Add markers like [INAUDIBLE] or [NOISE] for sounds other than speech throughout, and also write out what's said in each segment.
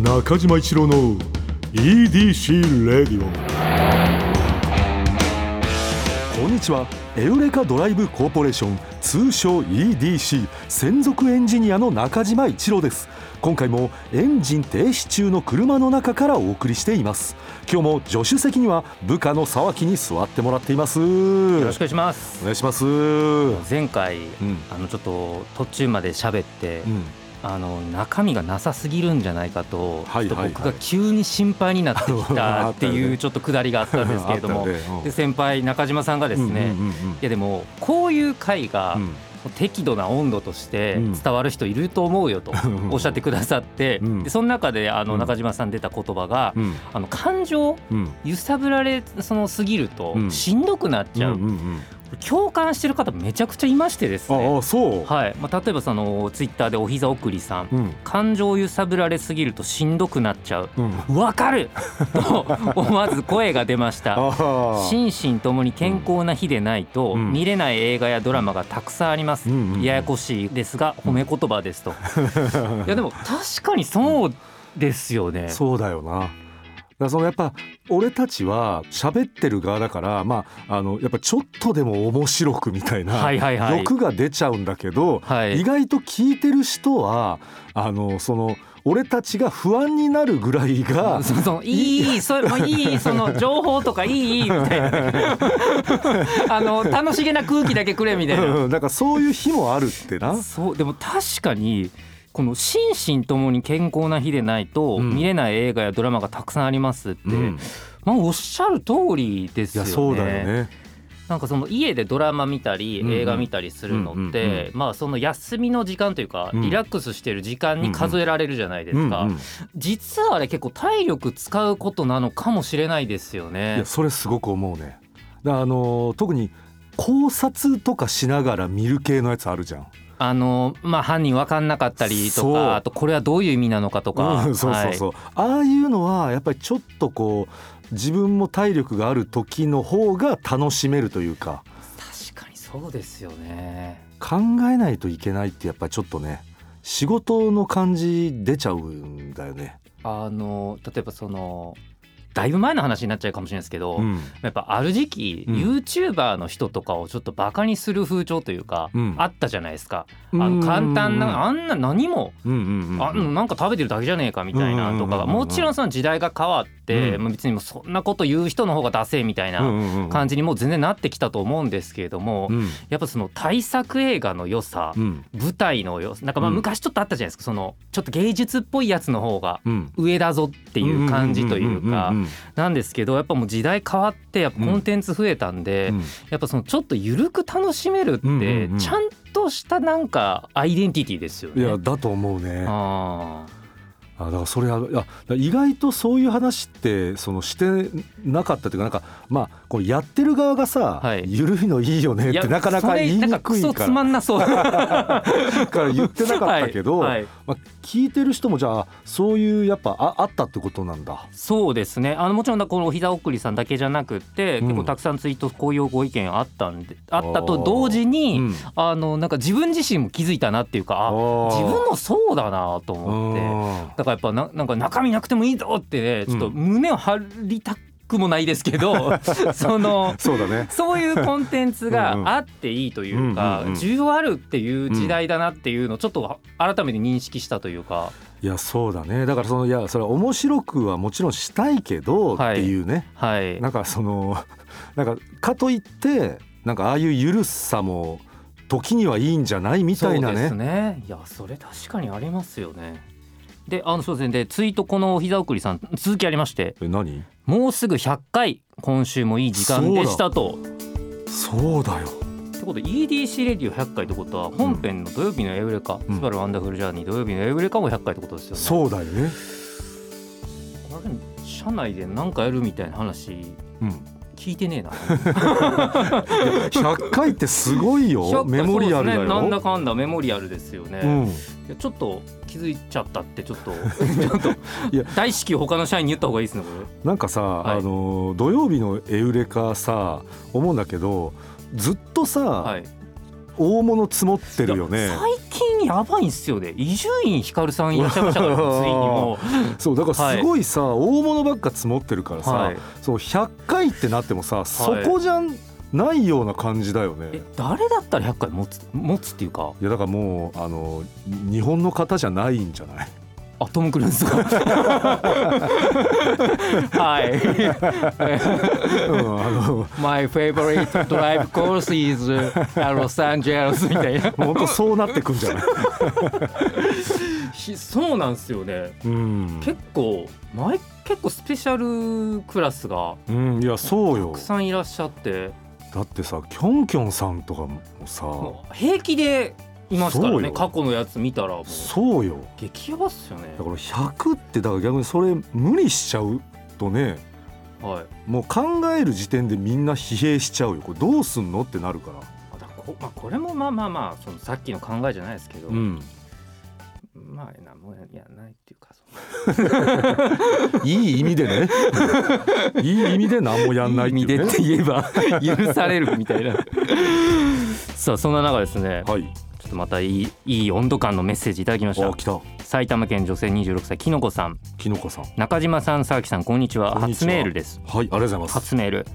中島一郎の EDC レディオこんにちは。エウレカドライブコーポレーション通称 EDC 専属エンジニアの中島一郎です。今回もエンジン停止中の車の中からお送りしています。今日も助手席には部下の沢木に座ってもらっています。よよろしくお願いします。お願いします。前回、ん。あのちょっと途中まで喋って、うんあの中身がなさすぎるんじゃないかと、はいはいはい。ちょっと僕が急に心配になってきた [LAUGHS] っていうね。ちょっとくだりがあったんですけれども、[LAUGHS] で先輩中島さんがですね、いやでもこういう回がうん。適度な温度としてうん。伝わる人いると思うよとう [LAUGHS] んおっしゃってくださって、うん。でその中であのうん。中島さん出た言葉が、うん。あの感情うん。揺さぶられそのすぎるとうん。しんどくなっちゃう、共感してる方めちゃくちゃいましてですね。ああそう、はい、まあ、例えばそのツイッターでお膝送りさん。うん。感情揺さぶられすぎるとしんどくなっちゃう。うん。わかる！と [LAUGHS] 思わず声が出ました。心身ともに健康な日でないとうん。見れない映画やドラマがたくさんあります、うんうんうん。ややこしいですが褒め言葉ですと、[LAUGHS] いやでも確かにそうですよね。そうだよな。だそのやっぱ俺たちは喋ってる側だからまああのやっぱちょっとでも面白くみたいなはいはいはい。欲が出ちゃうんだけど、はい。意外と聞いてる人はあのその俺たちが不安になるぐらいが [LAUGHS] そうそういい [LAUGHS] いいそれもういいその情報とかいいいいみたいな。[LAUGHS] あの楽しげな空気だけくれみたいな。うん。だからそういう日もあるってな。そうでも確かにこの心身ともに健康な日でないとうん見れない映画やドラマがたくさんありますって、うんまあおっしゃる通りですよね。いやそうだよね。なんかその家でドラマ見たり映画見たりするのってまあその休みの時間というかうんリラックスしてる時間に数えられるじゃないですか、実はあれ結構体力使うことなのかもしれないですよいねや。それすごく思うね。あの特に考察とかしながら見る系のやつあるじゃん。あのまあ犯人分かんなかったりとかあとこれはどういう意味なのかとか、うんそうそうそう、ああいうのはやっぱりちょっとこう自分も体力がある時の方が楽しめるというか。はい確かにそうですよね。考えないといけないってやっぱりちょっとね仕事の感じ出ちゃうんだよね。あの例えばそのだいぶ前の話になっちゃうかもしれないですけど、うん。やっぱある時期、うん。YouTuber の人とかをちょっとバカにする風潮というか、うん。あったじゃないですか。うん。あの簡単うんなあんな何も、うんあなんか食べてるだけじゃねえかみたいなとかもちろんその時代が変わって、うん。まあ別にもうそんなこと言う人の方がダセえみたいなな感じにもう全然なってきたと思うんですけれども、うん。やっぱその大作映画の良さ、うん。舞台の良さなんかまあうん。昔ちょっとあったじゃないですか。そのちょっと芸術っぽいやつの方がうん。上だぞっていう感じというかなんですけどやっぱもう時代変わってやっぱコンテンツ増えたんで、うん。やっぱそのちょっと緩く楽しめるって、ちゃんとしたなんかアイデンティティですよね。いやだと思うね。ああだからそれは意外とそういう話ってそのしてなかったというかなんかまあこうやってる側がさ、はい。緩いのいいよねってなかなか言いにくいなんかクソつまんなそう。[LAUGHS] から言ってなかったけど、はいはい。まあ、聞いてる人もじゃあそういうやっぱああったってことなんだ。そうですね。あのもちろんこのお膝送りさんだけじゃなくって、うん。結構たくさんツイートこういうご意見あったんであったと同時に、うん。あのなんか自分自身も気づいたなっていうかあ自分もそうだなと思って。だからやっぱななんか中身なくてもいいぞってねちょっと胸を張りたくもないですけど、[LAUGHS] そのそうだね。そういうコンテンツがあっていいというかうんうんうん。需要あるっていう時代だなっていうのをちょっと改めて認識したというか。いやそうだね。だからそのいやそれは面白くはもちろんしたいけどっはい。ていうね、はい。なんかその [LAUGHS] なんかかといってなんかああいうゆるさも時にはいいんじゃないみたいなそうですね。ね。いやそれ確かにありますよねであのそうですねでツイートこのお膝送りさん続きありましてえ何？もうすぐ100回今週もいい時間でしたとそうだよ。ってことで EDC レディオ100回ってことは本編の土曜日のエウレカ、うんスバルワンダフルジャーニー土曜日のエウレカも100回ってことですよね。そうだよね。これ社内で何かやるみたいな話うん。聞いてねえな。[LAUGHS] 100回ってすごいよ。[LAUGHS] メモリアルだそうですね、なんだよ。かんだメモリアルですよね。ちょっと気づいちゃったってちょっと。[LAUGHS] ちょっといや。大至急他の社員に言った方がいいですねこれ。なんかさ、はい。あの土曜日のエウレカさ思うんだけどずっとさ、はい。大物積もってるよね。最近やばいんすよね。伊集院光さんいらっしゃいましたからついにも。[LAUGHS] そうだからすごいさ、大物ばっか積もってるからさ、はい。そう100回ってなってもさそこじゃないような感じだよね、え誰だったら100回持つ持つっていうか。いやだからもうあの日本の方じゃないんじゃない？あトム・クルーズ [LAUGHS] はい。うんあの My favorite drive course is Los Angeles みたいな。本当そうなってくんじゃない？[LAUGHS] ひそうなんですよね。うん、結構前結構スペシャルクラスがうん、いやそうよ。たくさんいらっしゃってだってさキョンキョンさんとかもさ平気でいますからね過去のやつ見たらもう。そうよ。激ヤバっすよね。だから100ってだから逆にそれ無理しちゃうとねはい。もう考える時点でみんな疲弊しちゃうよ。これどうすんの？ってなるから。あだこ,、まあ、これもまあまあまあそのさっきの考えじゃないですけど、うん。まあなんもやないっていうかその [LAUGHS] いい意味でね。[LAUGHS] いい意味で何もやんないっていう、ね、いい意味でって言えば [LAUGHS] 許されるみたいな。さあそんな中ですね。はい。ちょっとまたいいいい温度感のメッセージいただきました。あ来た。埼玉県女性26歳きのこさん。きのこさん。中島さん佐々木さんこんにちは。こんにちは。初メールです。はいありがとうございます。初メール。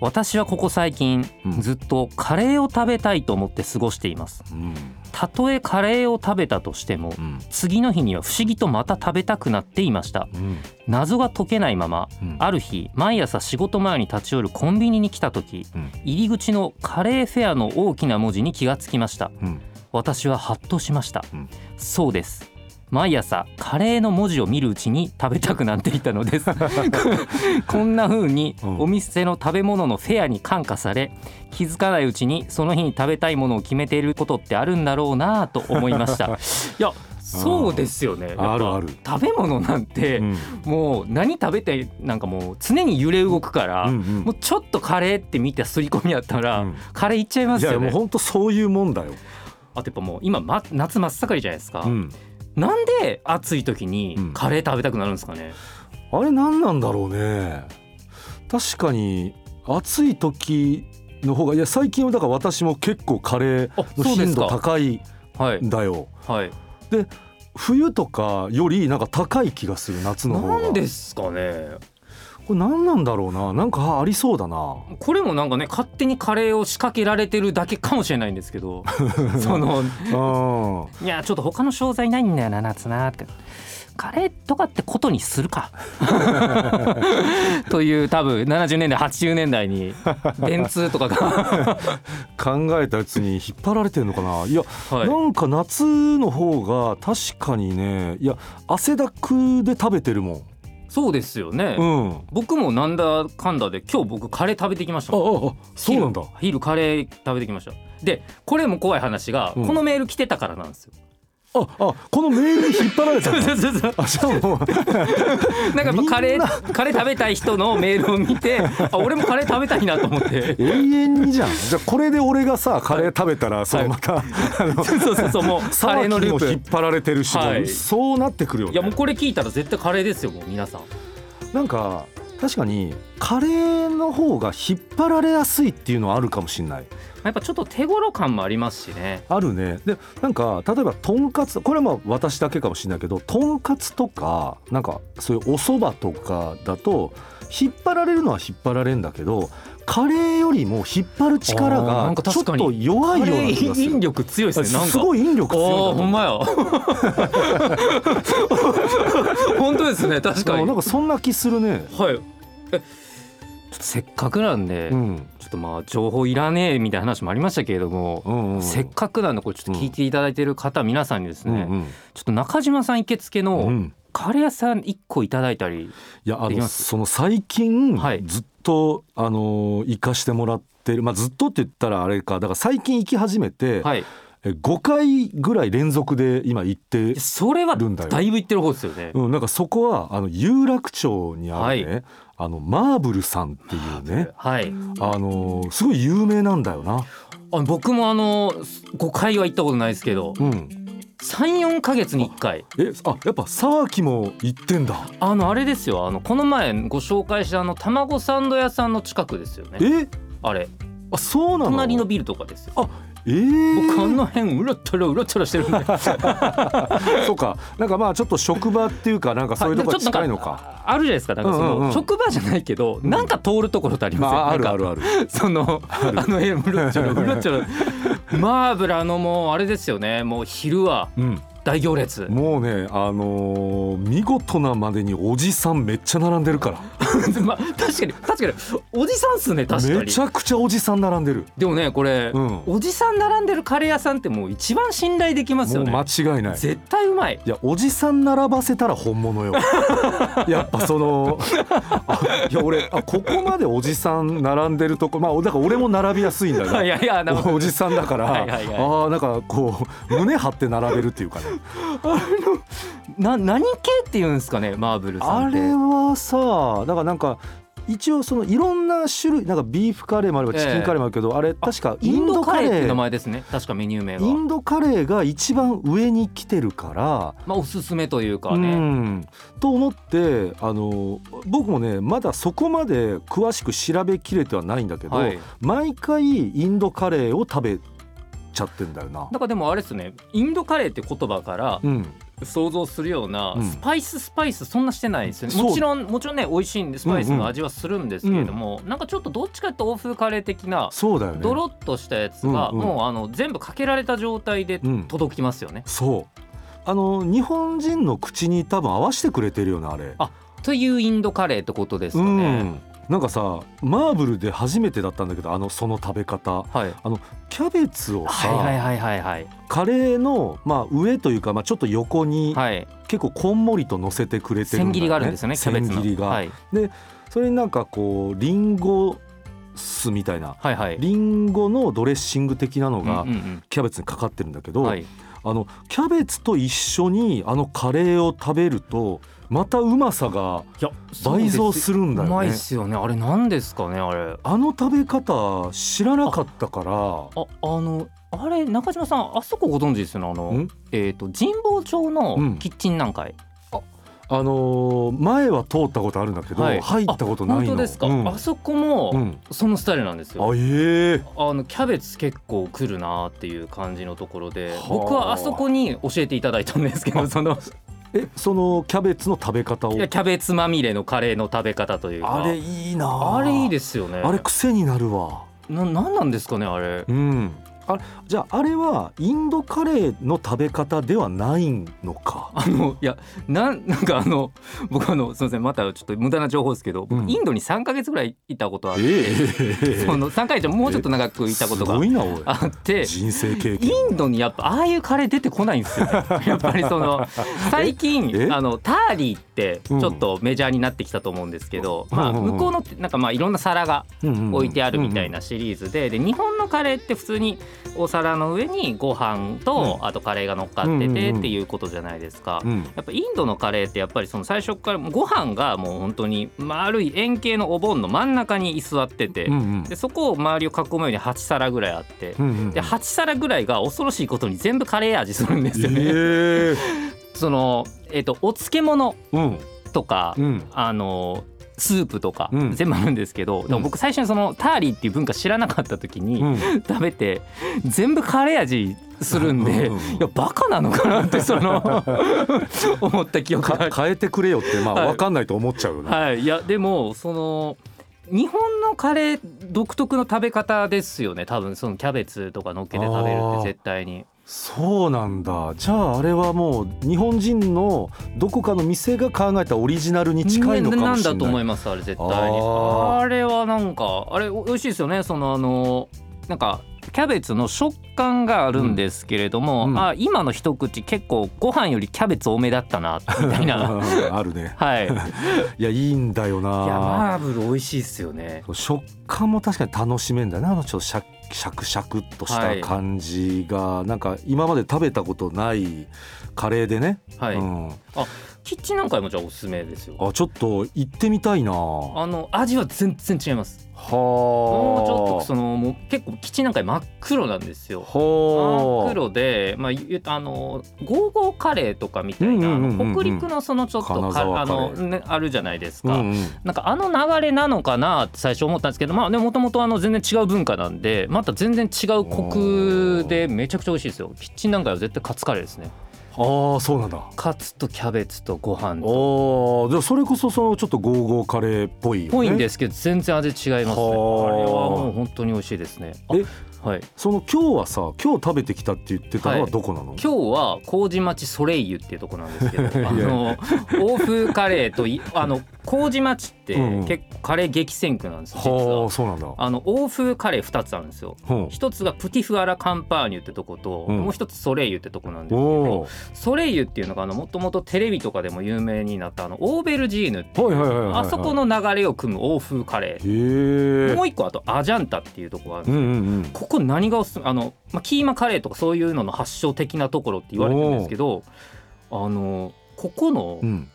私はここ最近、うん。ずっとカレーを食べたいと思って過ごしています。うんたとえカレーを食べたとしてもうん。次の日には不思議とまた食べたくなっていました。うん。謎が解けないままうん。ある日毎朝仕事前に立ち寄るコンビニに来た時うん。入り口のカレーフェアの大きな文字に気がつきました。うん。私はハッとしました、うん。そうです毎朝カレーの文字を見るうちに食べたくなっていたのです。[LAUGHS] こんな風にうん。お店の食べ物のフェアに感化され気づかないうちにその日に食べたいものを決めていることってあるんだろうなと思いました。[LAUGHS] いやそうですよね。あるある。食べ物なんて、うん。もう何食べてなんかもう常に揺れ動くから、もうちょっとカレーって見て刷り込みやったら、うん。カレーいっちゃいまいやもうすよね本当そういうもんだよ、あとやっぱもう今、ま、夏真っ盛りじゃないですか、うん、なんで暑い時にうん。カレー食べたくなるんですかね、あれ何なんだろうね。確かに暑い時の方がいや最近はだから私も結構カレーあの頻度高いはいんだよ。はい。冬とかよりなんか高い気がする夏の方が。なんですかねこれ何なんだろうな。なんかありそうだな。これもなんかね勝手にカレーを仕掛けられてるだけかもしれないんですけど。[LAUGHS] そのうん。いやちょっと他の商材ないんだよな夏なって。カレーとかってことにするか。[LAUGHS] という多分70年代80年代に電通とかが、[LAUGHS] 考えたやつに引っ張られてるのかな。いや、はい、なんか夏の方が確かにねいや汗だくで食べてるもそうですよね、んうん。僕もなんだかんだで今日僕カレー食べてきましたあもん。ああそうなんだ。昼昼カレー食べてきました。でこれも怖い話が、うん。このメール来てたからなんですよああこのメールに引っ張られたそうそうそう。あじゃあもう。[LAUGHS] なんかやっぱカレーカレー食べたい人のメールを見てあ俺もカレー食べたいなと思って。永遠にじゃん。じゃあこれで俺がさカレー食べたらそのまた、あのそうそうそうもう [LAUGHS] カレーのループ。引っ張られてるし、はい。そうなってくるよね。いやもうこれ聞いたら絶対カレーですよもう皆さん。なんか確かにカレーの方が引っ張られやすいっていうのはあるかもしれない。やっぱちょっと手頃感もありますしね。あるね。でなんか例えばとんかつこれはまあ私だけかもしれないけどとんかつとかなんかそういうお蕎麦とかだと引っ張られるのは引っ張られるんだけどカレーよりも引っ張る力がちょっと弱いような気がする。引力強いですねすごい引力強いほんまや。[LAUGHS] 本当ですね確かに。なんかそんな気するね。はい。っとせっかくなんで、うん。ちょっとまあ情報いらねえみたいな話もありましたけれども、うんうん。せっかくなんでこれちょっと聞いていただいてる方、皆さんにですね、うんちょっと中島さん行きつけの、うんうん。カレー屋さん1個いただいたりいやあのできますその最近、はい。ずっとあの行かしてもらってる。まあずっとって言ったらあれか。だから最近行き始めて、はい。え5回ぐらい連続で今行って、それはるんだいぶ行ってる方ですよね、うん、なんかそこはあの有楽町にあるね、はあのマーブルさんっていうねはい。あのすごい有名なんだよな。あ僕もあの5回は行ったことないですけどうん、34か月に1回。えあやっぱ沢木も行ってんだ。あのあれですよ。あのこの前ご紹介したあの卵サンド屋さんの近くですよね。え？あれ。あそうなの？隣のビルとかですよえー、僕あの辺うろちょろうろちょろしてるんで。[LAUGHS] そうか。なんかまあちょっと職場っていうかなんかそういうとこが近いのか。あるじゃないですか。なんかその、うんうんうん。職場じゃないけど、なんか通るところってありません、まああるあるある。そのあの辺うろちょろうろちょろ。マー [LAUGHS] ブルあのもうあれですよね。もう昼はうん大行列。もうねあのー見事なまでにおじさんめっちゃ並んでるから。[LAUGHS] まあ確かに確かに。おじさんっすね確かに。めちゃくちゃおじさん並んでる。でもねこれ、うん。おじさん並んでるカレー屋さんってもう一番信頼できますよね。もう間違いない。絶対うまい。いやおじさん並ばせたら本物よ。[LAUGHS] やっぱそのあいや俺あここまでおじさん並んでるとこまあだから俺も並びやすいんだよ [LAUGHS] いやいやなおじさんだからはいはいはい。ああなんかこう胸張って並べるっていうかねな何系っていうんですかねマーブルさんって。あれはさだからなんか一応そのいろんな種類なんかビーフカレーもあればチキンカレーもあるけど、あれ確かインドカレって名ー前ですね。確かメニュー名がインドカレーが一番上に来てるから。まあおすすめというかうね、ん、と思ってあの僕もねまだそこまで詳しく調べきれてはないんだけど、はい。毎回インドカレーを食べちゃってんだよな。なんかでもあれですねインドカレーって言葉からうん、想像するようなうんスパイススパイスそんなしてないですよね、もちろんもちろんね美味しいんでスパイスの味はするんですけれども、なんかちょっとどっちかと欧風カレー的なそうだよね。ドロッとしたやつがうんうんもうあの全部かけられた状態でうん、届きますよね。そうあの日本人の口に多分合わせてくれてるよなあれ。あというインドカレーってことですかうね。ん、なんかさマーブルで初めてだったんだけどあのその食べ方。はい。キャベツをさ、はいはいはいはいはい。カレーの、まあ、上というか、まあ、ちょっと横にはい。結構こんもりと乗せてくれてるんだよね。千切りがあるんですよねキャベツの。千切りが、はい。それになんかこうリンゴ酢みたいな。はいはい。リンゴのドレッシング的なのがうんうんキャベツにかかってるんだけど、うんはい。あのキャベツと一緒にあのカレーを食べるとまたうまさが倍増するんだうまいっよね。すよね。あれ何ですかねあれ。あの食べ方知らなかったから。ああのあれ中島さんあそこご存知ですよね？あのん？えっ、と神保町のうん。キッチン南海、あのー前は通ったことあるんだけど、はい。入ったことないの。本当ですか、うん。あそこもうん。そのスタイルなんですよ、あええ。あのキャベツ結構来るなっていう感じのところではあ。僕はあそこに教えていただいたんですけどそのえそのキャベツの食べ方を？いやキャベツまみれのカレーの食べ方というか。あれいいなあ。れいいですよね。あれ癖になるわ。ななんなんですかねあれ。うんあじゃああれはインドカレーの食べ方ではないのか？あのいやなんなんかあの僕あのすみませんまたちょっと無駄な情報ですけど、僕うん。インドに3か月ぐらいいたことあって、えその3か月もうちょっと長くいたことがあって人生経イ験ンドにやっぱああいうカレー出てこないんですよ。ね [LAUGHS] やっぱりその最え？近あのターリーってちょっとメジャーになってきたと思うんですけど、まあうんうんうん。向こうのなんかまあいろんな皿が置いてあるみたいななシリーズでで日本のカレーって普通にお皿の上にご飯とあとカレーが乗っかっててうんうんうん。っていうことじゃないですか。うん。やっぱインドのカレーってやっぱりその最初からご飯がもう本当に丸い円形のお盆の真ん中に居座ってて、うんうん。でそこを周りを囲むように8皿ぐらいあって、うんうんで8皿ぐらいが恐ろしいことに全部カレー味するんですよね。ええ。[LAUGHS] そのえっ、とお漬物うん。とか、うん。あのスープとか、うん。全部あるんですけど、でも僕最初にそのターリーっていう文化知らなかった時に、うん。食べて全部カレー味するんで、うん。うんいやバカなのかなってその [LAUGHS] 思った記憶が。か変えてくれよってまあはい。分かんないと思っちゃうよね。はい。いやでもその日本のカレー独特の食べ方ですよね多分。そのキャベツとか乗っけて食べるって絶対にそうなんだ。じゃああれはもう日本人のどこかの店が考えたオリジナルに近いのかもしれない。なんだと思いますあれ絶対にあれはなんかあれお美味しいですよね。そのあのなんかキャベツの食感があるんですけれども、うん。うん。あ今の一口結構ご飯よりキャベツ多めだったなみたいな。[LAUGHS] あるね。はい。[LAUGHS] いやいやいいんだよな。マーブル美味しいですよね。食感も確かに楽しめんだよな。あのちょっとシャクシャクシャクっとした感じが、なんか今まで食べたことないカレーでね、はい、うん、キッチンなんかもじゃあおすすめですよ。あちょっと行ってみたいな。あの味は全然違います。はもうちょっとのそのもう結構キッチンなんか真っ黒なんですよ。真はっ黒で、まあ、ゆあのゴーゴーカレーとかみたいな、北陸のそのちょっとあの、ね、あるじゃないですか、うんうん。なんかあの流れなのかなって最初思ったんですけどまあでもともとあの全然違う文化なんでまた全然違うコクでめちゃくちゃ美味しいですよ。キッチンなんかは絶対カツカレーですねああそうなんだ。カツとキャベツとご飯と。ああじゃあそれこそそのちょっとゴーゴーカレーっぽいよね。ぽいんですけど全然味違いますね。あれはもう本当に美味しいですね。あえはい。その今日はさ今日食べてきたって言ってたのははい。どこなの、今日は麹町ソレイユっていうところなんですけど [LAUGHS] あの欧風カレーとい [LAUGHS] あの麹町って結構カレー激戦区なんですよ実は。はあそうなんだ。あの欧風カレー2つあるんですよ。う。ん一つがプティフアラカンパーニュってとこと、うん。もう一つソレイユってとこなんですけどおソレイユっていうのがあのもともとテレビとかでも有名になったあのオーベルジーヌってはいはいはいはいはい。あそこの流れを組む欧風カレー。もう一個あとアジャンタっていうとこがあるんですよ。うんうんうん。ここ何がおすすめあの、まあ、キーマカレーとかそういうのの発祥的なところって言われてるんですけどあのここの,、うん。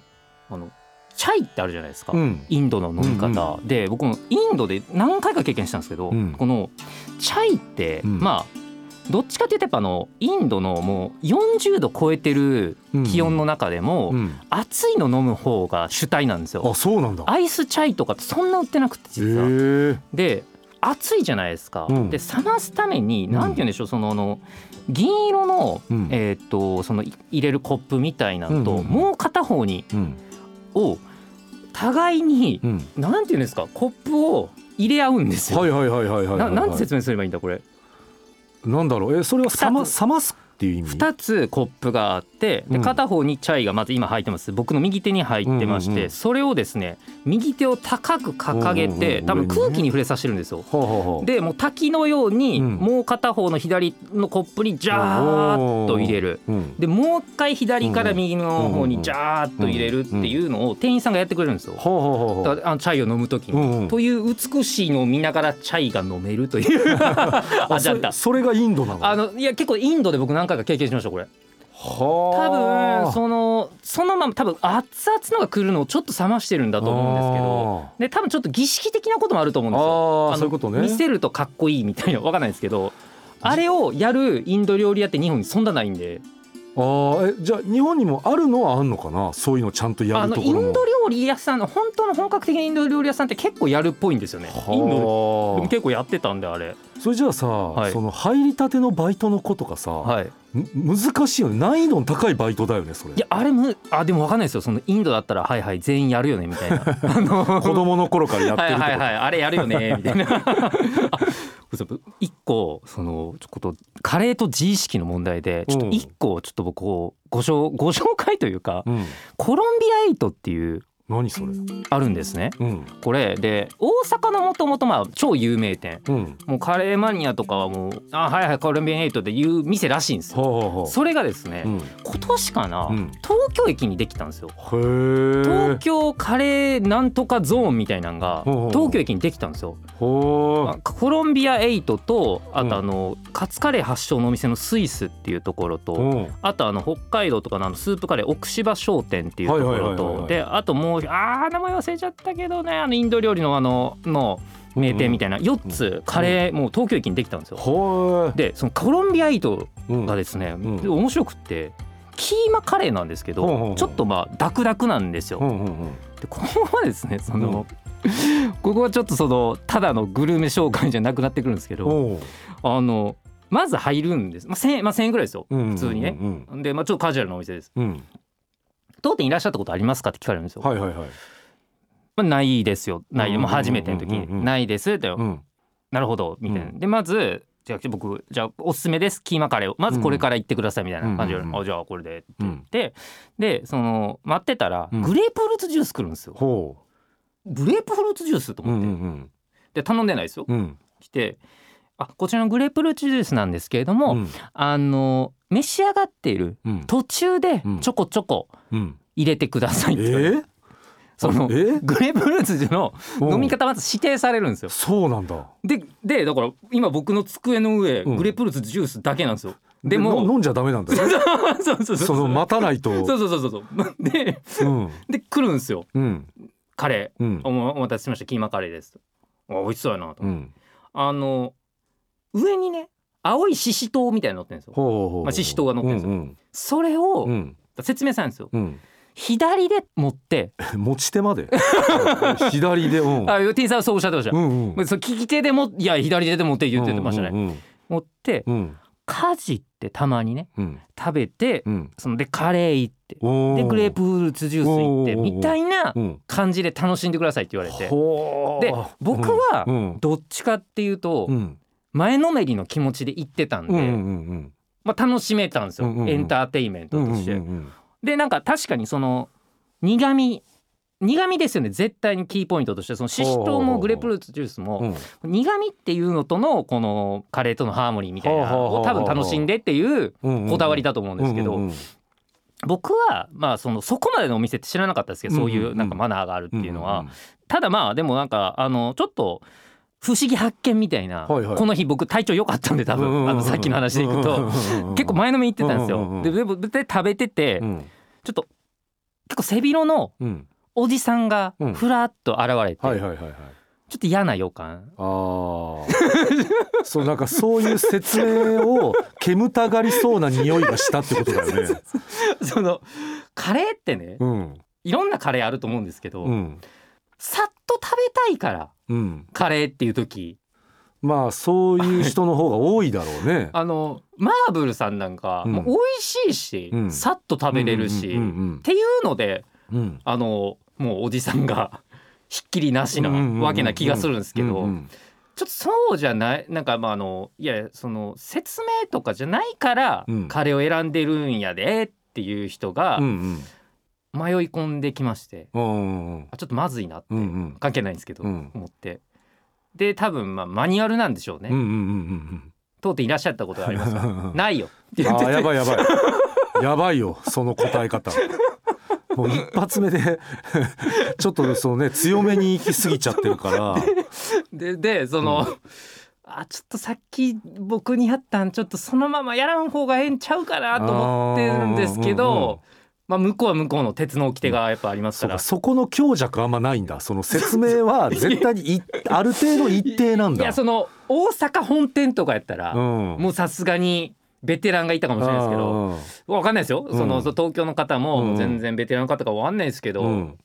あのチャイってあるじゃないですか、うん。インドの飲み方、で僕もインドで何回か経験したんですけど、うん。このチャイって、うん。まあどっちかっていうとやっぱあのインドのもう40度超えてる気温の中でも、うん。熱いの飲む方が主体なんですよ。あ。そうなんだ。アイスチャイとかってそんな売ってなくてへ実は。えで暑いじゃないですか。うん。で冷ますためにん。何て言うんでしょうそのあの銀色の、うん。えーっとそのい入れるコップみたいなのと、もう片方にうん。を互いにうん。何て言うんですかコップを入れ合うんですよ。はいはいはいはいはいはいななんて説明すればいいんだこれ？なんだろう。えそれは冷ま冷ますっていう意味？2つコップがあってでうん。片方にチャイがまず今入ってます。僕の右手に入ってまして、うんうんうん。それをですね右手を高く掲げて多分空気に触れさせてるんですよ。はあはあはあでもう滝のようにうん。もう片方の左のコップにジャーッと入れる。うん。でもう一回左から右の方にジャーッと入れるっていうのを店員さんがやってくれるんですよ。はあはあのチャイを飲む時に。うんうん。という美しいのを見ながらチャイが飲めるという。アジャンタそれそれがインドなの？あのいや結構インドで僕何回か経験しましたこれ。多は分そのそのまま多分熱々のが来るのをちょっと冷ましてるんだと思うんですけど。で多分ちょっと儀式的なこともあると思うんですよ。あそういうことね。見せるとかっこいいみたいなわかんないですけど。あ。れをやるインド料理屋って日本にそんなないんで。あーえじゃあ日本にもあるのはあんのかな？そういうのちゃんとやあのるところもインド料理屋さんの本当の本格的なインド料理屋さんって結構やるっぽいんですよね。インドでもは結構やってたんであれ。あそれじゃあさ、い。その入りたてのバイトの子とかさ、はい。む難しいよね。難易度の高いバイトだよねそれ。いやあれむあでもわかんないですよ。そのインドだったらはいはい全員やるよねみたいな。[LAUGHS] あの子供の頃からやってるとか、はいはいはいあれやるよね [LAUGHS] みたいな。一個そのちょっとカレーと自意識の問題でちょっと一個ちょっと僕こうご紹ご紹介というかうん、コロンビアエイトっていう何それ？あるんですね。うん。これで大阪のもともとまあ超有名店。うん。もうカレーマニアとかはもうあはいはいコロンビアエイトでいう店らしいんですよ。それがですね、うん。今年かな、うん。東京駅にできたんですよ。東京カレーなんとかゾーンみたいなのが東京駅にできたんですよ。コロンビアエイトとあうん。とあのカツカレー発祥のお店のスイスっていうところとうん。あとあの北海道とかのスープカレー奥芝商店っていうところとであともうあー名前忘れちゃったけどね。あのインド料理のあのの名店みたいな。4つカレーもう東京駅にできたんですよ。ほでそのコロンビアエイトがですねん。面白くってキーマカレーなんですけどちょっとまあダクダクなんですよ。でここはですねその、ここはちょっとそのただのグルメ紹介じゃなくなってくるんですけどあのまず入るんです、まあ、1000, 円まあ、1000円ぐらいですよ。普通にね。うんで、まあ、ちょっとカジュアルなお店です。うん当店いらっしゃったことありますかって聞かれるんですよ、はいはいはい。まあ、ないですよ。ないもう初めての時。ないですって、うん。なるほど。みたいな、うでまずじゃあ僕じゃあおすすめです。キーマカレーを。まずこれから行ってくださいみたいな感じで、うんうん。うんあじゃあこれでってって。でその待ってたらうん。グレープフルーツジュース来るんですよ、ほグレープフルーツジュースとううん思って、うん。で頼んでないですよ。うんうん。来てあこちらのグレープフルーツジュースなんですけれども、うん。あの召し上がっているうん。途中でうん。ちょこちょこうん。入れてくださいっえて言われて、ー？そのえグレープフルーツの飲み方まず指定されるんですよ。そうなんだ。ででだから今僕の机の上、うん。グレープフルーツジュースだけなんですよ。でもの飲んじゃダメなんだ [LAUGHS] よそうそうそう。その待たないと。そうそうそうそうそう。でうん。で来るんですよ。うん。カレー。うん。おお待たせしました。キーマカレーです。あ美味しそうやなと、うん。あの上にね青いししとうみたいなの乗ってるんですよ。まあししとうが乗ってるんですよ。うんそれをうん。うん説明されるんですよ。うん。左で持って。[LAUGHS] 持ち手まで？[LAUGHS] 左でうん。あ T さんはそうおっしゃってました、うんうん。その利き手でもいや左手で持って言ってましたね、うん持ってうん。かじってたまにねうん。食べてうん。そのでカレー行ってうんでグレープフルーツジュース行ってみたいなうん。感じで楽しんでくださいって言われて。で僕はうん。どっちかっていうとうん前のめりの気持ちで行ってたんで、うんうんうんまあ、楽しめたんですよ、うんうんうん。エンターテインメンうんトとして。うんうんでなんか確かにその苦味苦味ですよね。絶対にキーポイントとして。そのシシトウもグレープフルーツジュースうもん。苦味っていうのとのこのカレーとのハーモニーみたいなを多分楽しんでっていううんこだわりだと思うんですけどうんうん僕はまあそのそこまでのお店って知らなかったですけどそういうなんかマナーがあるっていうのは。ただまあでもなんかあのちょっと不思議発見みたいな、はいはい。この日僕体調良かったんで多分あのさっきの話でいくと結構前のめり行ってたんですよ。でで食べててうん。ちょっと結構背広のうん。おじさんがうん。ふらっと現れて、ちょっと嫌な予感。ああ [LAUGHS] そうなんかそういう説明を煙たがりそうな匂いがしたってことだよね。[LAUGHS] そのカレーってねうん。いろんなカレーあると思うんですけど、うん。さっと食べたいからうん。カレーっていう時。まあそういう人の方が多いだろうね。[LAUGHS] あのマーブルさんなんか、うん。もう美味しいし、うん。さっと食べれるし、うんうんっていうのでうん。うんあのもうおじさんがひっきりなしなうんうんうんうんわけな気がするんですけど、うんうんちょっとそうじゃないなんかまああのいやその説明とかじゃないから、うん。カレーを選んでるんやでっていう人がうん迷い込んできまして、うんうんうん。あちょっとまずいなって、うんうん。関係ないんですけど、うん。思って。で多分まあマニュアルなんでしょうね、うんうんうん通っていらっしゃったことがあります。かうんうんないよ。って言あっててーやばいやばい。やばいよその答え方。もう一発目でちょっとそのね強めに行き過ぎちゃってるから。ででその、あちょっとさっき僕にやったんちょっとそのままやらん方がええんちゃうかなと思ってるんですけど、うんうんうんまあ、向こうは向こうの鉄の掟がやっぱありますそうから、かそこの強弱あんまないんだ。その説明は [LAUGHS] 絶対にいある程度一定なんだ。いやその大阪本店とかやったら、うん。もうさすがにベテランがいたかもしれないですけどわかんないですよ、うん。そのそう東京の方も全然ベテランの方かわかんないですけど、うん。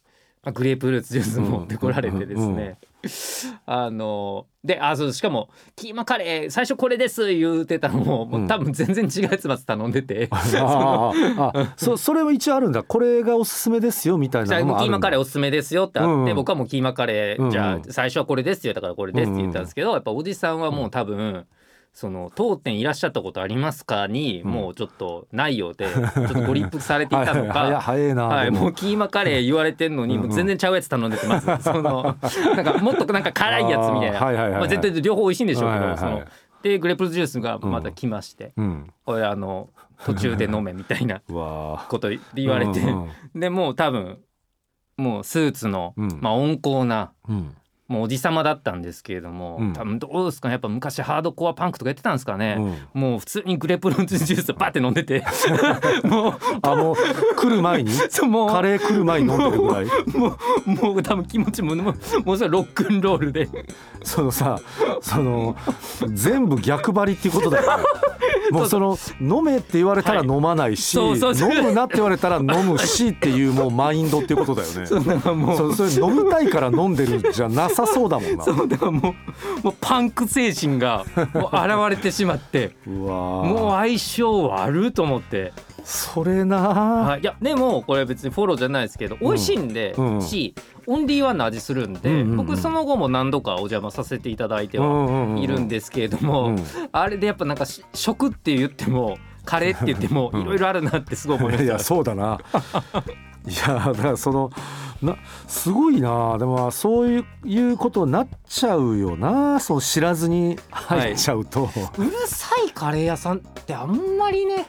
まあ、グレープフルーツジュース持ってこられてですうんうんね、[LAUGHS] あのであそうしかもキーマカレー最初これです言うてたのをもう多分全然違うやつまず頼んでて。あああ [LAUGHS] そそれも一応あるんだ。これがおすすめですよみたいなのもキーマカレーおすすめですよってあって、うんうん。僕はもうキーマカレー、うんうんじゃあ最初はこれですよだからこれですって言ったんですけど、やっぱおじさんはもう多分その当店いらっしゃったことありますかに、うん。もうちょっとないようでちょっとご立腹されていたのか。[LAUGHS] はいも。もうキーマカレー言われてんのにうんうん。もう全然ちゃうやつ頼んでてまず [LAUGHS] そのなんかもっとなんか辛いやつみたいな、はいはいはいはい。まあ、絶対両方美味しいんでしょうけど、はいはいはいそのでグレープフルーツジュースがまた来まして、うん。これあの途中で飲めみたいな [LAUGHS] こと言われて、うん。でもう多分もうスーツの、うん。まあ、温厚なうんもうおじさまだったんですけれども、うん。多分どうですかねやっぱ昔ハードコアパンクとかやってたんですかね、うん。もう普通にグレープフルーツジュースバッて飲んでて。[LAUGHS] もうあもう来る前に？[LAUGHS] もう。カレー来る前に飲んでるぐらい？[LAUGHS] もうもう多分気持ちももうもうそれロックンロールで。そのさその全部逆張りっていうことだよね。もうその飲めって言われたら飲まないし、そうそうそう。飲むなって言われたら飲むしっていうもうマインドっていうことだよね。そそそれ飲みたいから飲んでるんじゃなさそうだもんな。そうだからもうもうパンク精神がもう現れてしまってうわー。もう相性悪いと思って。それなはい、いやでもこれ別にフォローじゃないですけど美味しいんで、うん。しオンリーワンの味するんで、うんうんうん。僕その後も何度かお邪魔させていただいてはいるんですけれども、うん。あれでやっぱなんかし食って言ってもカレーって言ってもうん。いろいろあるなってすごい思いました。いやそうだな。いやだからそのなすごいな。でもまあそういういうことになっちゃうよな。そう知らずに入っちゃうと、うるさいカレー屋さんってあんまりね。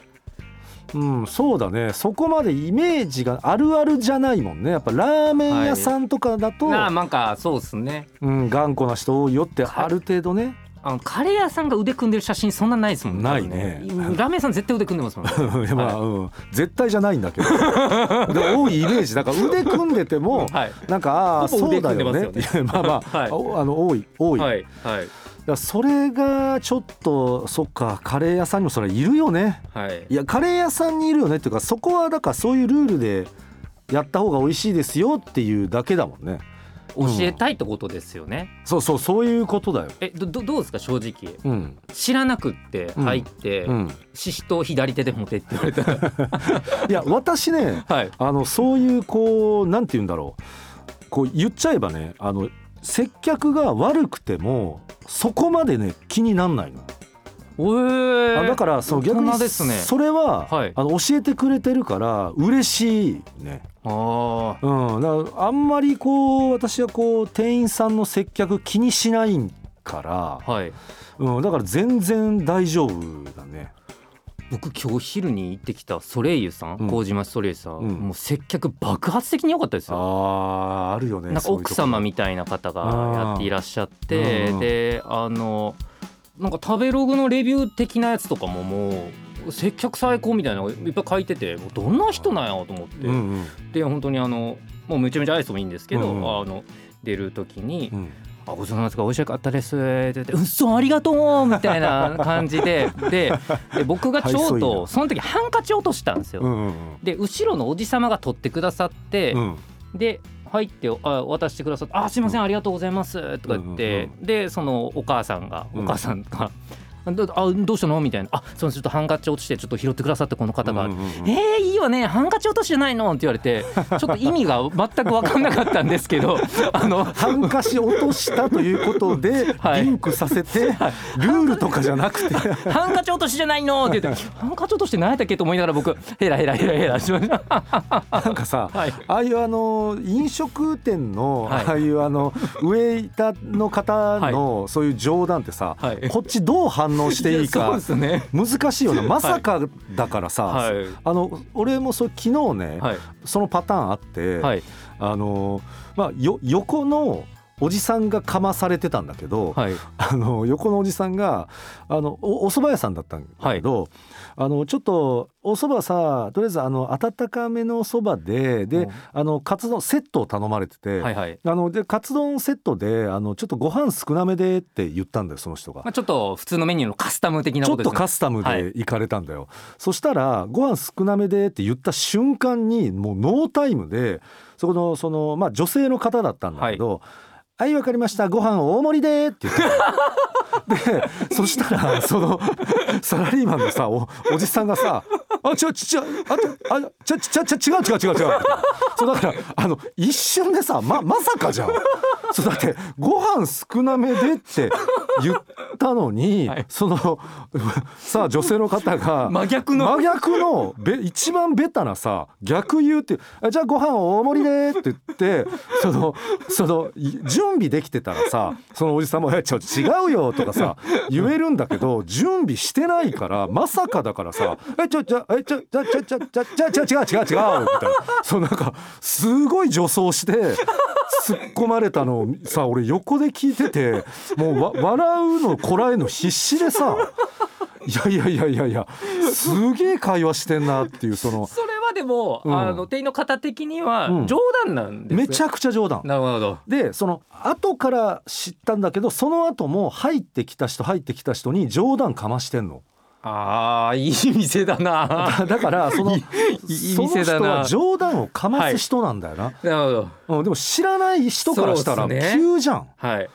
うんそうだね。そこまでイメージがあるあるじゃないもんね。やっぱラーメン屋さんとかだと、なあなんかそうですね。うん、頑固な人多いよってある程度ねあのカレー屋さんが腕組んでる写真そんなないですもんね。ないね。ラーメン屋さん絶対腕組んでますもん。ね [LAUGHS] まあ、うん、絶対じゃないんだけど。[LAUGHS] で多いイメージ。だから腕組んでても [LAUGHS] はい。なんかああそうだよね。まあまあ、はい。おあの多い多い、はいはい。それがちょっとそっかカレー屋さんにもそれいるよね。はい。いやカレー屋さんにいるよね。っていうかそこはだからそういうルールでやった方が美味しいですよっていうだけだもんね教えたいってことですよね、そうそうそういうことだよ。えどどどうですか正直。うん。知らなくって入って、うん。ししとう左手で持てって言われたら。[LAUGHS] いや私ねはい。あのそういうこうなんて言うんだろう。こう言っちゃえばねあの接客が悪くてもそこまでね気になんないの、おえあだからその逆に大人ですね。それは、はい。あの教えてくれてるから嬉しいねあうん、だからあんまりこう私はこう店員さんの接客気にしないから、あはい。うん、だから全然大丈夫だね。僕今日昼に行ってきたソレイユさん、うん。麹町ソレイユさん、うん。もう接客爆発的に良かったですよ。あーあるよね。なんか奥様みたいな方がやっていらっしゃってうん。であのなんか食べログのレビュー的なやつとかももう接客最高みたいなのがいっぱい書いててもうどんな人なんやと思って、うんうん。で本当にあのもうめちゃめちゃアイスもいいんですけど、うんうん。あの出る時にうん「あごちそうさまですか美味しかったです」って言って「うっそありがとう」みたいな感じで。でで僕がちょうどな。その時ハンカチ落としたんですよ。うんうんで後ろのおじ様が取ってくださって、うん。で入ってあ渡してくださって「あすいませんありがとうございます」とか言って、うんでそのお母さんがうん。お母さんが「どあどうしたの?」みたいな「あそうちょっとハンカチ落ちてちょっと拾ってくださってこの方が」うんうんうん。えー、いいよね。ハンカチ落としじゃないの?」って言われて [LAUGHS] ちょっと意味が全く分かんなかったんですけど [LAUGHS] あの。ハンカチ落としたということではい。リンクさせて、ルールとかじゃなくて「ハンカチ落としじゃないの?」って言って「ハンカチ落として何やったっけ?」と思いながら僕ヘラヘラヘラヘラしました。[LAUGHS] なんかさ、はい。ああいうあの飲食店の、はい。ああいうあのウェイターの方のそういう冗談ってさ、はい。こっちどう反応していいか。難しいよな。まさかだからさ、はい。あの俺もそう昨日ね、はい。そのパターンあって、はい。あのまあよ横のおじさんがかまされてたんだけど、はい。あの横のおじさんがあのおお蕎麦屋さんだったんだけど、あのちょっとお蕎麦さとりあえずあの温かめのそばでで、うん。あのカツ丼セットを頼まれてて、はいはい。あのでカツ丼セットであのちょっとご飯少なめでって言ったんだよその人が。ま。あ、ちょっと普通のメニューのカスタム的なちょっことですね。とカスタムはい。で行かれたんだよ、そしたらご飯少なめでって言った瞬間にもうノータイムでそこのそのまあ女性の方だったんだけど「はいはいわ、かりました。ご飯大盛りで」って言ってでそしたらそのサラリーマンのさおおじさんがさ「あちょちょあとあちょちょちょ違う違う違う違う」そうだからあの一瞬でさままさかじゃん。そうだってご飯少なめでって。言ったのに、はい。そのさあ女性の方が真逆の。真逆のべ一番ベタなさ逆言うってあじゃあご飯大盛りでって言ってそのそのい準備できてたらさそのおじさんも「えちょ違うよ」とかさ言えるんだけど準備してないからまさかだからさ「えちょちょえちょちょちょちょちょちょちょ違う違う違う」みたいな。そうなんかすごい女装して突っ込まれたのをさ俺横で聞いててもうわ笑うのこらえるの必死でさ。いやいやいやいやいやすげえ会話してんなっていうそのそれはでも、うん。あの店員の方的にはうん。冗談なんです、ねめちゃくちゃ冗談。なるほど。でその後から知ったんだけどその後も入ってきた人入ってきた人に冗談かましてんの。あーいい店だな。だ [LAUGHS] だからそのいいいその人は冗談をかます人なんだよな、なるほど。うん、でも知らない人からしたら急じゃん。はい。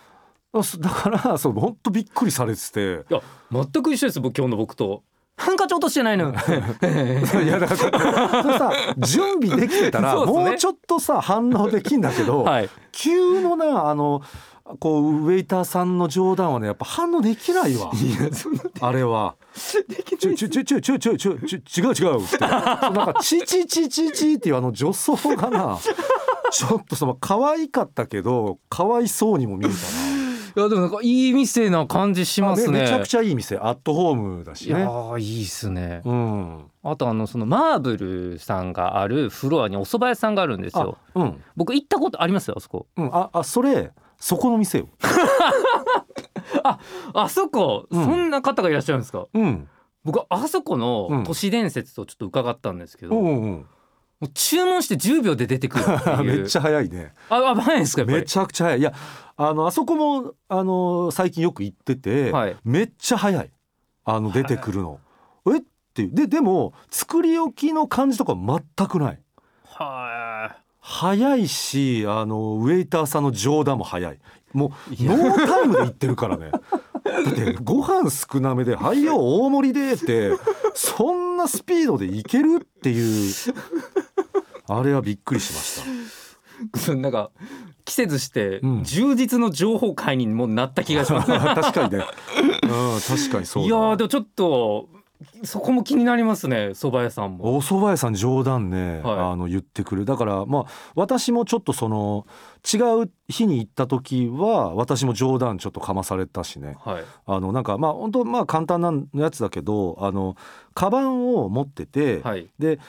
[LAUGHS] だからそう本当びっくりされてて。いや全く一緒です僕今日の僕と。ハンカチ落としてないの。[LAUGHS] いやだからそれさ準備できてたら、ね。もうちょっとさ反応できんだけど、はい。急のなあのこうウェイターさんの冗談はねやっぱ反応できないわ。あれは「できちょちょちょちょちょちょちょ違う違う」って。なんか「チチチチチ」っていうあの女装がな。[LAUGHS] ちょっとその可愛かったけどかわいそうにも見えたな。いやでもなんかいい店な感じしますね。めちゃくちゃいい店。アットホームだしね。いやいいっすね。うん。あとあのそのマーブルさんがあるフロアにお蕎麦屋さんがあるんですよ、うん、僕行ったことありますよあそこ、うん、ああそれそこの店よ。[LAUGHS] ああそこ、うん。そんな方がいらっしゃるんですか？うん。僕あそこうん。の都市伝説とちょっと伺ったんですけど、もうんうん。う注文して10秒で出てくるっていう。[LAUGHS] めっちゃ早いね。ああ早いんですかめり？ちゃくちゃ早い。いやあのあそこもあの最近よく行ってて、はい。めっちゃ早い。あの出てくるの。[LAUGHS] え？っていう。ででも作り置きの感じとか全くない。は早いしあのウェイターさんの冗談も早い。もうノータイムで言ってるからね。[LAUGHS] だってご飯少なめで「はいよ大盛りで」ってそんなスピードでいけるっていう。あれはびっくりしました。いなんか季節してうん。充実の情報会にもなった気がします、[LAUGHS] 確かにね、うん、確かにそうだいやーでもちょっとそこも気になりますね蕎麦屋さんも。お蕎麦屋さん冗談ね、はい。あの言ってくる。だからまあ私もちょっとその違う日に行った時は私も冗談ちょっとかまされたしね。はい。あのなんかまあ本当まあ簡単なやつだけどあのカバンを持ってて、はい。で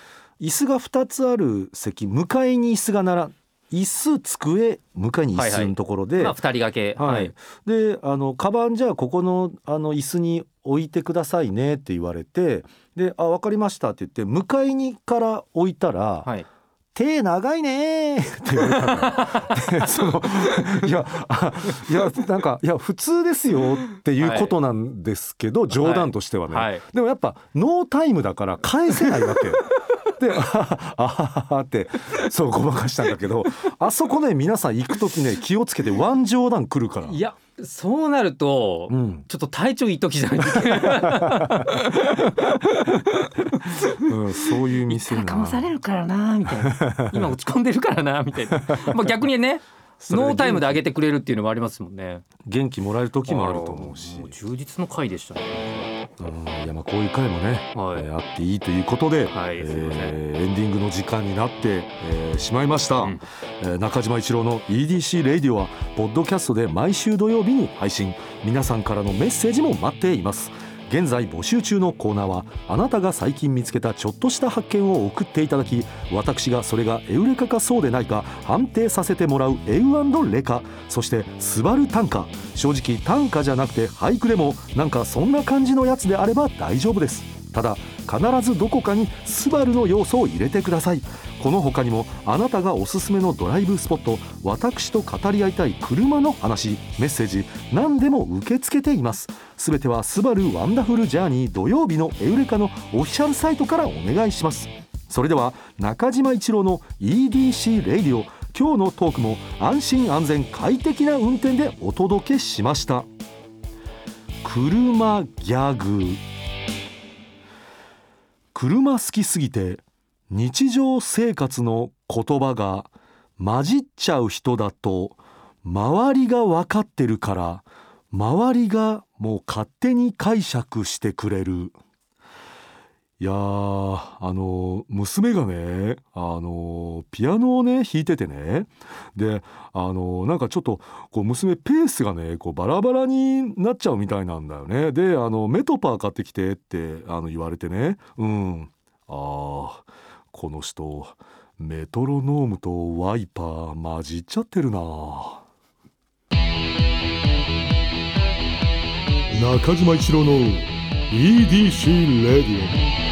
椅子が2つある席向かいに椅子がなら椅子机向かいに椅子のところで、まあ二人掛け。はい、であのカバンじゃあここのあの椅子に置いてくださいねって言われてで「あ分かりました」って言って向かいにから置いたら「はい手長いね」って言われたのでそのいやあいやなんかいや普通ですよっていうことなんですけど、冗談としてはね、はい。でもやっぱノータイムだから返せないわけ。で「あははは」ってそうごまかしたんだけどあそこね皆さん行く時ね気をつけてワン冗談来るから。いやそうなると、うん。ちょっと体調いい時じゃないといけない。うん、そういう店な。かまされるからなみたいな。[LAUGHS] [LAUGHS] 今落ち込んでるからなみたいな。まあ逆にねノータイムで上げてくれるっていうのもありますもんね。元気もらえる時もあると思うし。充実の回でしたね。うんいやまあこういう回もね、はい。えーあっていいということで、はいえーエンディングの時間になって、えーしまいました、うん。えー中島一郎の EDC レイディオはポッドキャストで毎週土曜日に配信。皆さんからのメッセージも待っています現在募集中のコーナーはあなたが最近見つけたちょっとした発見を送っていただき私がそれがエウレカかそうでないか判定させてもらうエウレカ。そしてスバル短歌。正直短歌じゃなくて俳句でもなんかそんな感じのやつであれば大丈夫です。ただ必ずどこかにスバルの要素を入れてください。この他にもあなたがおすすめのドライブスポット私と語り合いたい車の話メッセージ何でも受け付けています。すべてはスバル Wonderful Journey 土曜日のエウレカのオフィシャルサイトからお願いします。それでは中島一郎の EDC レイディオ今日のトークも安心安全快適な運転でお届けしました。車ギャグ。車好きすぎて日常生活の言葉が混じっちゃう人だと周りが分かってるから周りがもう勝手に解釈してくれる。いやあの娘がねあのピアノをね弾いててね。であのなんかちょっとこう娘ペースがねこうバラバラになっちゃうみたいなんだよね。であのメトパー買ってきてってあの言われてね。うん。あーこの人メトロノームとワイパー混じっちゃってるな。中島一郎の EDC レディオ